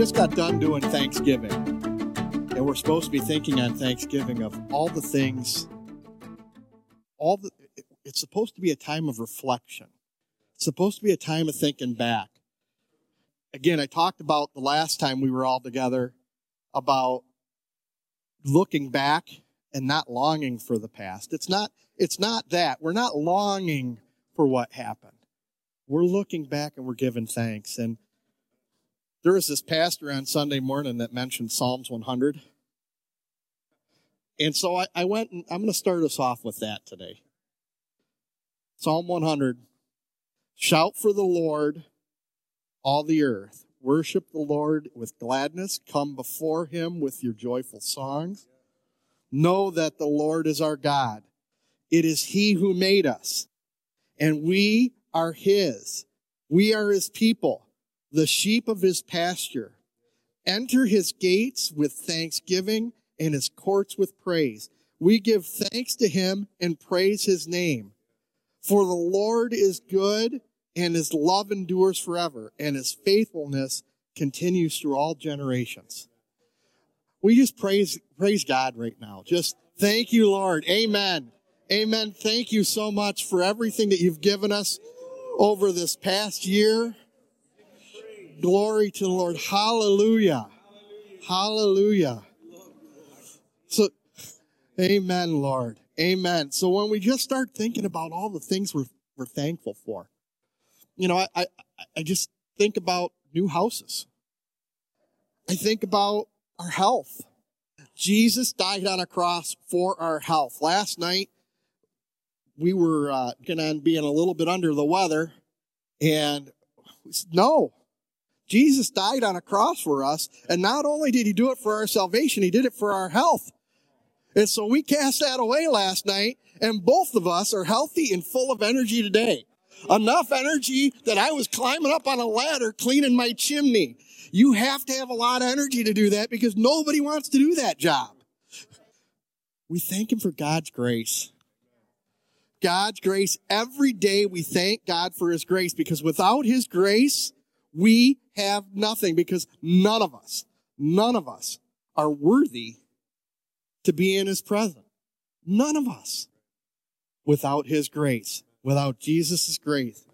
just got done doing Thanksgiving. And we're supposed to be thinking on Thanksgiving of all the things, all the, it's supposed to be a time of reflection. It's supposed to be a time of thinking back. Again, I talked about the last time we were all together about looking back and not longing for the past. It's not, it's not that. We're not longing for what happened. We're looking back and we're giving thanks. And there was this pastor on Sunday morning that mentioned Psalms 100. And so I, I went and I'm going to start us off with that today. Psalm 100. Shout for the Lord, all the earth. Worship the Lord with gladness. Come before him with your joyful songs. Know that the Lord is our God. It is he who made us, and we are his. We are his people the sheep of his pasture. Enter his gates with thanksgiving and his courts with praise. We give thanks to him and praise his name. For the Lord is good and his love endures forever and his faithfulness continues through all generations. We just praise, praise God right now. Just thank you, Lord. Amen. Amen. Thank you so much for everything that you've given us over this past year. Glory to the Lord. Hallelujah. Hallelujah. So, amen, Lord. Amen. So when we just start thinking about all the things we're, we're thankful for, you know, I, I, I just think about new houses. I think about our health. Jesus died on a cross for our health. Last night, we were uh, going to be in a little bit under the weather, and no, Jesus died on a cross for us, and not only did he do it for our salvation, he did it for our health. And so we cast that away last night, and both of us are healthy and full of energy today. Enough energy that I was climbing up on a ladder cleaning my chimney. You have to have a lot of energy to do that because nobody wants to do that job. We thank him for God's grace. God's grace. Every day we thank God for his grace because without his grace, we have nothing because none of us, none of us are worthy to be in his presence. None of us without his grace, without Jesus' grace.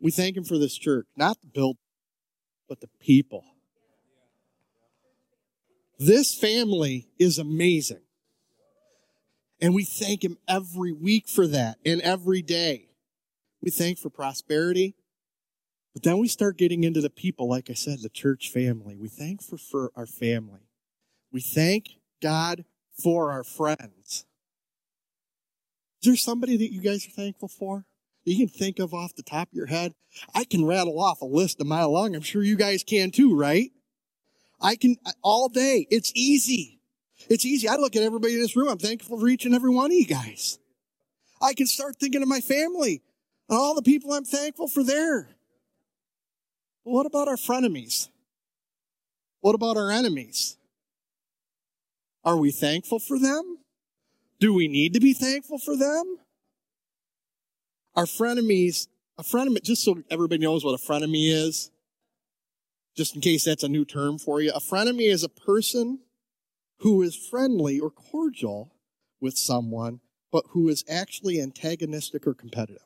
We thank him for this church, not the build, but the people. This family is amazing. And we thank him every week for that and every day. We thank for prosperity. But then we start getting into the people, like I said, the church family. We thank for, for our family. We thank God for our friends. Is there somebody that you guys are thankful for? You can think of off the top of your head. I can rattle off a list a mile long. I'm sure you guys can too, right? I can all day. It's easy. It's easy. I look at everybody in this room. I'm thankful for each and every one of you guys. I can start thinking of my family and all the people I'm thankful for there. But what about our frenemies? What about our enemies? Are we thankful for them? Do we need to be thankful for them? Our frenemies, a frenemy, just so everybody knows what a frenemy is, just in case that's a new term for you, a frenemy is a person who is friendly or cordial with someone, but who is actually antagonistic or competitive.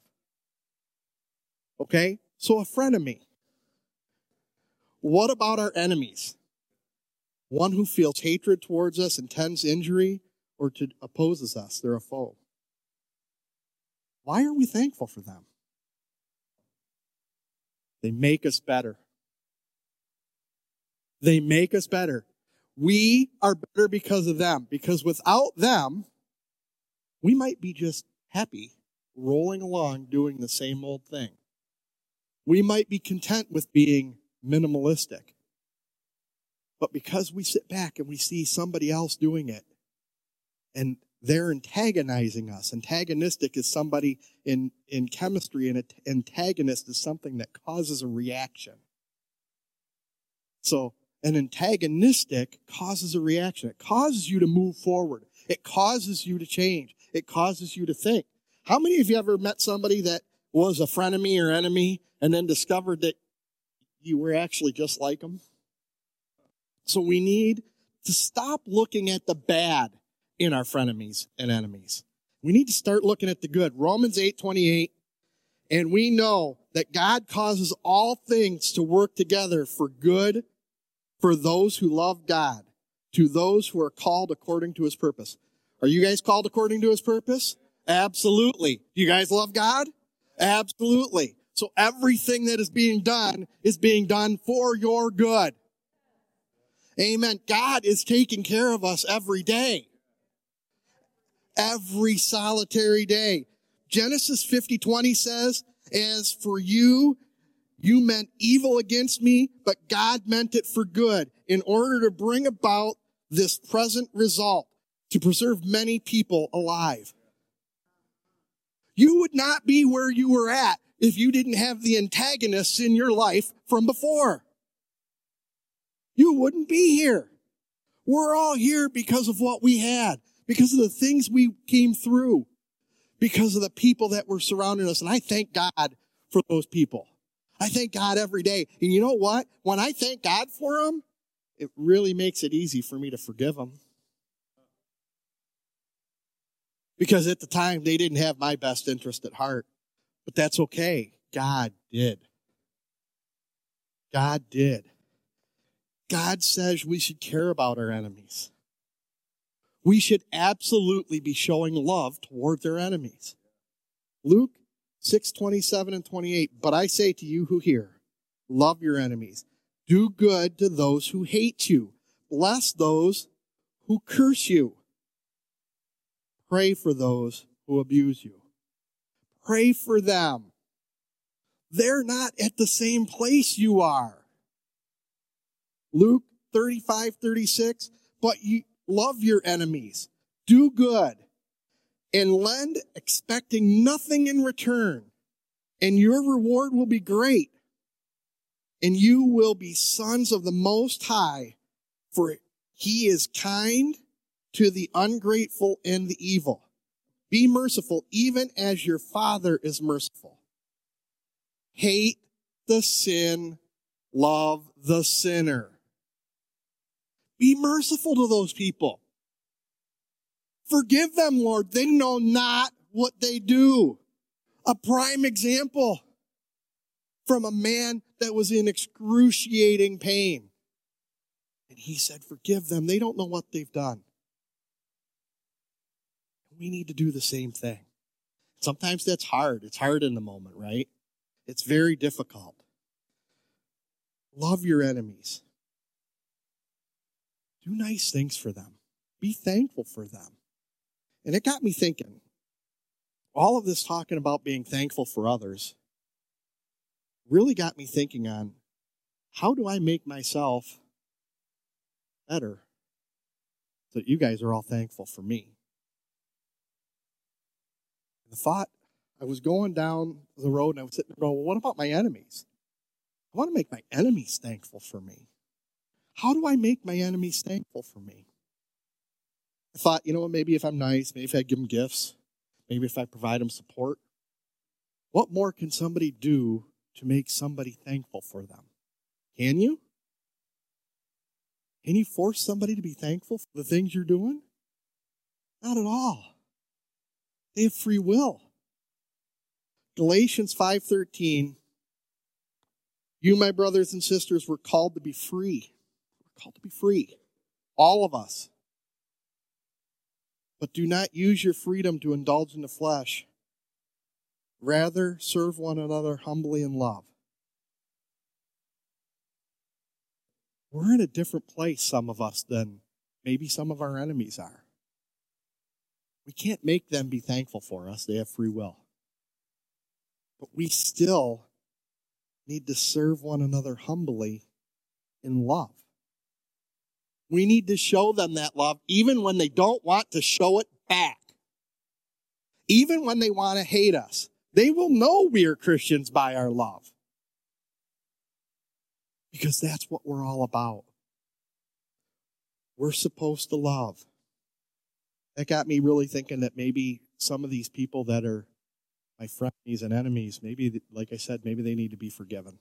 Okay? So a frenemy. What about our enemies? One who feels hatred towards us, intends injury, or to opposes us. They're a foe. Why are we thankful for them? They make us better. They make us better. We are better because of them. Because without them, we might be just happy rolling along doing the same old thing. We might be content with being minimalistic. But because we sit back and we see somebody else doing it and they're antagonizing us, antagonistic is somebody in, in chemistry, and an antagonist is something that causes a reaction. So, an antagonistic causes a reaction. It causes you to move forward. It causes you to change. It causes you to think. How many of you ever met somebody that was a frenemy or enemy and then discovered that you were actually just like them. So we need to stop looking at the bad in our frenemies and enemies. We need to start looking at the good. Romans 8 28. And we know that God causes all things to work together for good for those who love God, to those who are called according to his purpose. Are you guys called according to his purpose? Absolutely. Do you guys love God? Absolutely. So everything that is being done is being done for your good. Amen. God is taking care of us every day. Every solitary day. Genesis 50, 20 says, as for you, you meant evil against me, but God meant it for good in order to bring about this present result to preserve many people alive. You would not be where you were at if you didn't have the antagonists in your life from before. You wouldn't be here. We're all here because of what we had, because of the things we came through, because of the people that were surrounding us. And I thank God for those people. I thank God every day. And you know what? When I thank God for them, it really makes it easy for me to forgive them. Because at the time, they didn't have my best interest at heart. But that's okay. God did. God did. God says we should care about our enemies. We should absolutely be showing love toward their enemies. Luke 6 27 and 28. But I say to you who hear, love your enemies, do good to those who hate you, bless those who curse you, pray for those who abuse you. Pray for them. They're not at the same place you are. Luke 35, 36, but you love your enemies, do good, and lend expecting nothing in return, and your reward will be great, and you will be sons of the Most High, for he is kind to the ungrateful and the evil. Be merciful, even as your Father is merciful. Hate the sin, love the sinner. Be merciful to those people. Forgive them, Lord. They know not what they do. A prime example from a man that was in excruciating pain. And he said, Forgive them. They don't know what they've done. We need to do the same thing. Sometimes that's hard. It's hard in the moment, right? It's very difficult. Love your enemies. Do nice things for them. Be thankful for them. And it got me thinking all of this talking about being thankful for others really got me thinking on how do I make myself better so that you guys are all thankful for me? The thought, I was going down the road and I was sitting there going, well, what about my enemies? I want to make my enemies thankful for me. How do I make my enemies thankful for me? I thought, you know, what, maybe if I'm nice, maybe if I give them gifts, maybe if I provide them support, what more can somebody do to make somebody thankful for them? Can you? Can you force somebody to be thankful for the things you're doing? Not at all. They have free will. Galatians 5:13 You my brothers and sisters were called to be free. We're called to be free. All of us. But do not use your freedom to indulge in the flesh. Rather serve one another humbly in love. We're in a different place some of us than maybe some of our enemies are. We can't make them be thankful for us, they have free will. But we still need to serve one another humbly in love. We need to show them that love even when they don't want to show it back. Even when they want to hate us. They will know we are Christians by our love. Because that's what we're all about. We're supposed to love that got me really thinking that maybe some of these people that are my frenemies and enemies, maybe, like I said, maybe they need to be forgiven.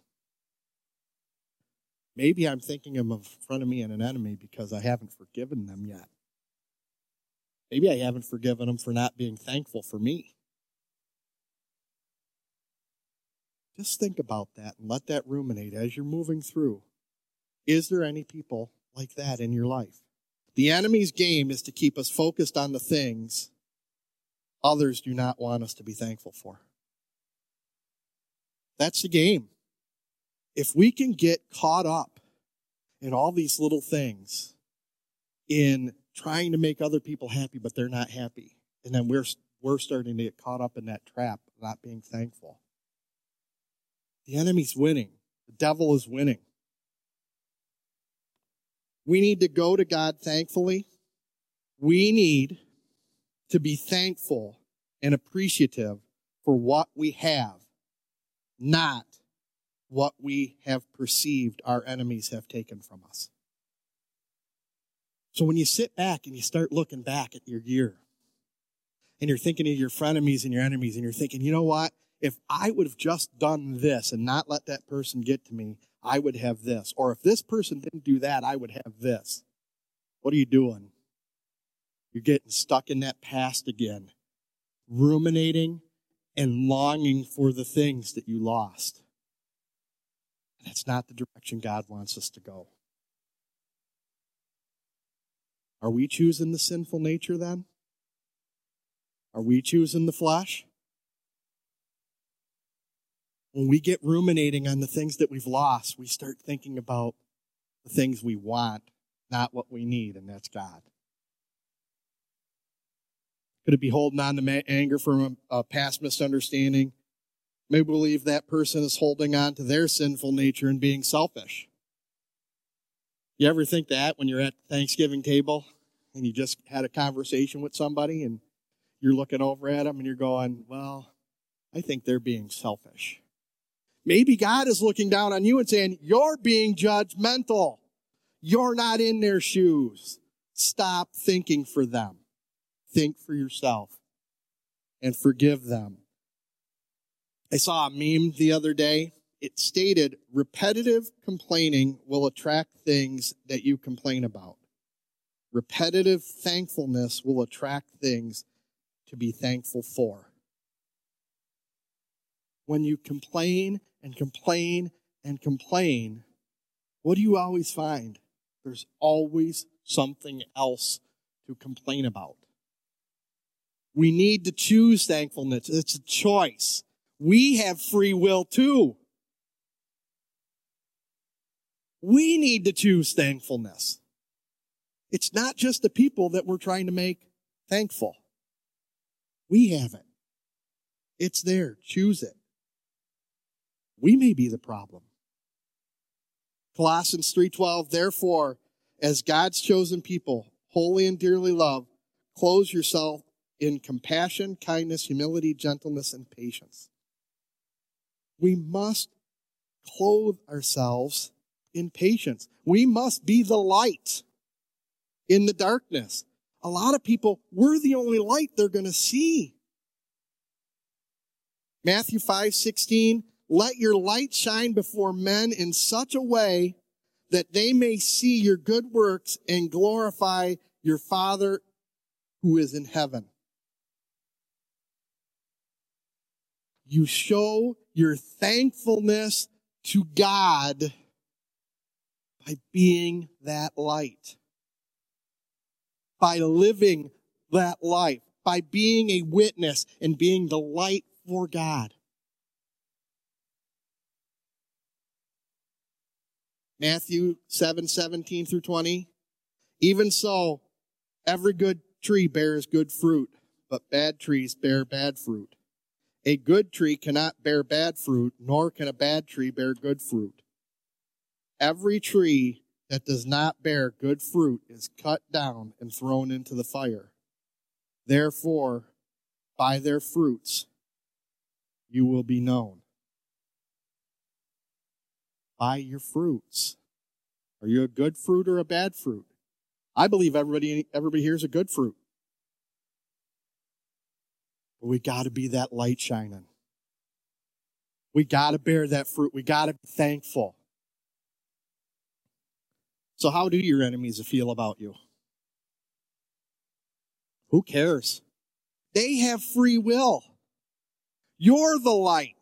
Maybe I'm thinking of a frenemy and an enemy because I haven't forgiven them yet. Maybe I haven't forgiven them for not being thankful for me. Just think about that and let that ruminate as you're moving through. Is there any people like that in your life? The enemy's game is to keep us focused on the things others do not want us to be thankful for. That's the game. If we can get caught up in all these little things, in trying to make other people happy, but they're not happy, and then we're, we're starting to get caught up in that trap of not being thankful. The enemy's winning. The devil is winning. We need to go to God thankfully. We need to be thankful and appreciative for what we have, not what we have perceived our enemies have taken from us. So when you sit back and you start looking back at your year, and you're thinking of your frenemies and your enemies, and you're thinking, you know what? If I would have just done this and not let that person get to me, I would have this. Or if this person didn't do that, I would have this. What are you doing? You're getting stuck in that past again, ruminating and longing for the things that you lost. And That's not the direction God wants us to go. Are we choosing the sinful nature then? Are we choosing the flesh? When we get ruminating on the things that we've lost, we start thinking about the things we want, not what we need, and that's God. Could it be holding on to anger from a, past misunderstanding? Maybe believe that person is holding on to their sinful nature and being selfish. You ever think that when you're at the Thanksgiving table and you just had a conversation with somebody and you're looking over at them and you're going, well, I think they're being selfish. Maybe God is looking down on you and saying, You're being judgmental. You're not in their shoes. Stop thinking for them. Think for yourself and forgive them. I saw a meme the other day. It stated, repetitive complaining will attract things that you complain about. Repetitive thankfulness will attract things to be thankful for. When you complain and complain and complain, what do you always find? There's always something else to complain about. We need to choose thankfulness. It's a choice. We have free will too. We need to choose thankfulness. It's not just the people that we're trying to make thankful. We have it. It's there. Choose it. We may be the problem. Colossians 3:12 Therefore as God's chosen people holy and dearly loved clothe yourself in compassion, kindness, humility, gentleness and patience. We must clothe ourselves in patience. We must be the light in the darkness. A lot of people, we're the only light they're going to see. Matthew 5 16, let your light shine before men in such a way that they may see your good works and glorify your Father who is in heaven. You show your thankfulness to God by being that light, by living that life, by being a witness and being the light for God. Matthew 7 17 through 20. Even so, every good tree bears good fruit, but bad trees bear bad fruit. A good tree cannot bear bad fruit, nor can a bad tree bear good fruit. Every tree that does not bear good fruit is cut down and thrown into the fire. Therefore, by their fruits you will be known by your fruits. Are you a good fruit or a bad fruit? I believe everybody, everybody here is a good fruit. But we got to be that light shining. We got to bear that fruit. We got to be thankful. So, how do your enemies feel about you? Who cares? They have free will. You're the light.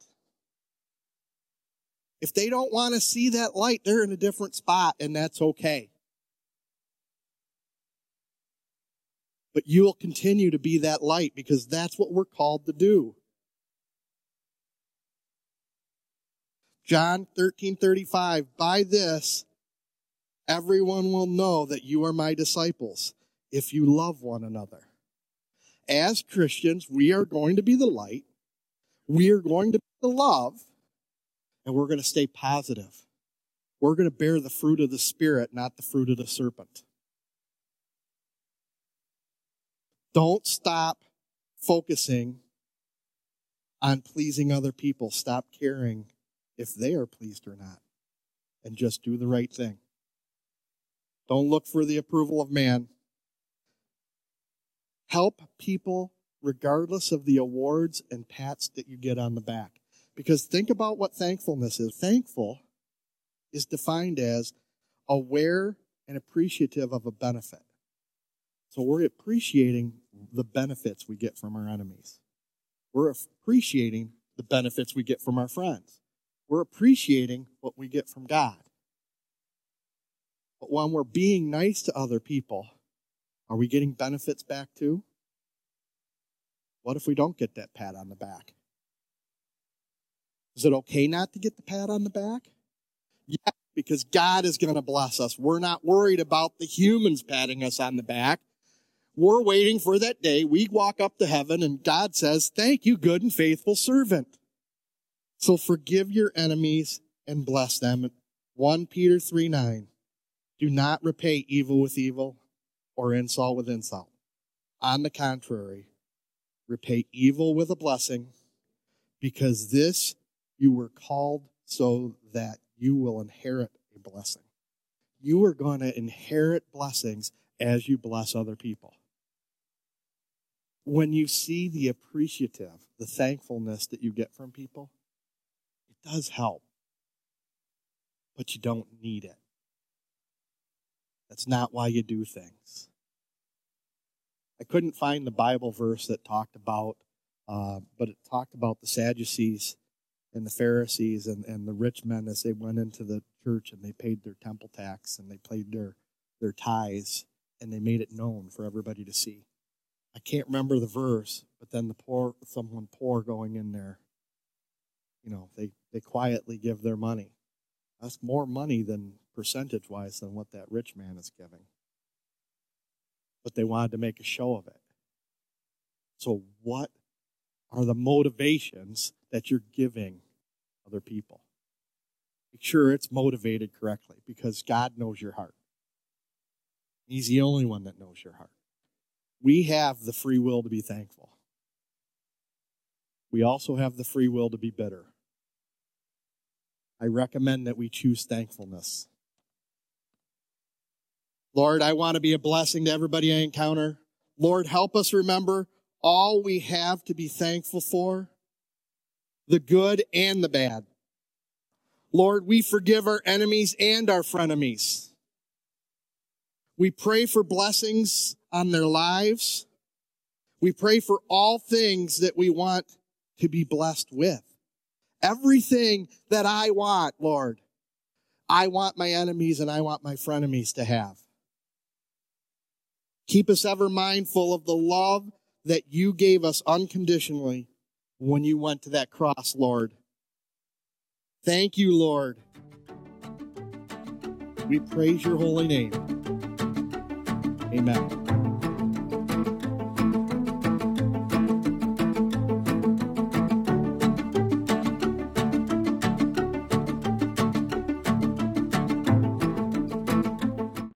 If they don't want to see that light, they're in a different spot, and that's okay. But you will continue to be that light because that's what we're called to do. John 13 35, by this, everyone will know that you are my disciples if you love one another. As Christians, we are going to be the light, we are going to be the love, and we're going to stay positive. We're going to bear the fruit of the Spirit, not the fruit of the serpent. Don't stop focusing on pleasing other people. Stop caring if they are pleased or not. And just do the right thing. Don't look for the approval of man. Help people regardless of the awards and pats that you get on the back. Because think about what thankfulness is. Thankful is defined as aware and appreciative of a benefit. So we're appreciating the benefits we get from our enemies. We're appreciating the benefits we get from our friends. We're appreciating what we get from God. But when we're being nice to other people, are we getting benefits back too? What if we don't get that pat on the back? Is it okay not to get the pat on the back? Yeah, because God is going to bless us. We're not worried about the humans patting us on the back. We're waiting for that day. We walk up to heaven and God says, Thank you, good and faithful servant. So forgive your enemies and bless them. 1 Peter 3 9. Do not repay evil with evil or insult with insult. On the contrary, repay evil with a blessing, because this you were called so that you will inherit a blessing. You are going to inherit blessings as you bless other people. When you see the appreciative, the thankfulness that you get from people, it does help, but you don't need it. That's not why you do things. I couldn't find the Bible verse that talked about, uh, but it talked about the Sadducees and the Pharisees and, and the rich men as they went into the church and they paid their temple tax and they paid their, their tithes and they made it known for everybody to see. I can't remember the verse, but then the poor, someone poor going in there you know, they, they quietly give their money. That's more money than percentage wise than what that rich man is giving. But they wanted to make a show of it. So, what are the motivations that you're giving other people? Make sure it's motivated correctly because God knows your heart. He's the only one that knows your heart. We have the free will to be thankful. We also have the free will to be bitter. I recommend that we choose thankfulness. Lord, I want to be a blessing to everybody I encounter. Lord, help us remember all we have to be thankful for, the good and the bad. Lord, we forgive our enemies and our frenemies. We pray for blessings on their lives. We pray for all things that we want to be blessed with. Everything that I want, Lord, I want my enemies and I want my frenemies to have. Keep us ever mindful of the love that you gave us unconditionally when you went to that cross, Lord. Thank you, Lord. We praise your holy name. Amen.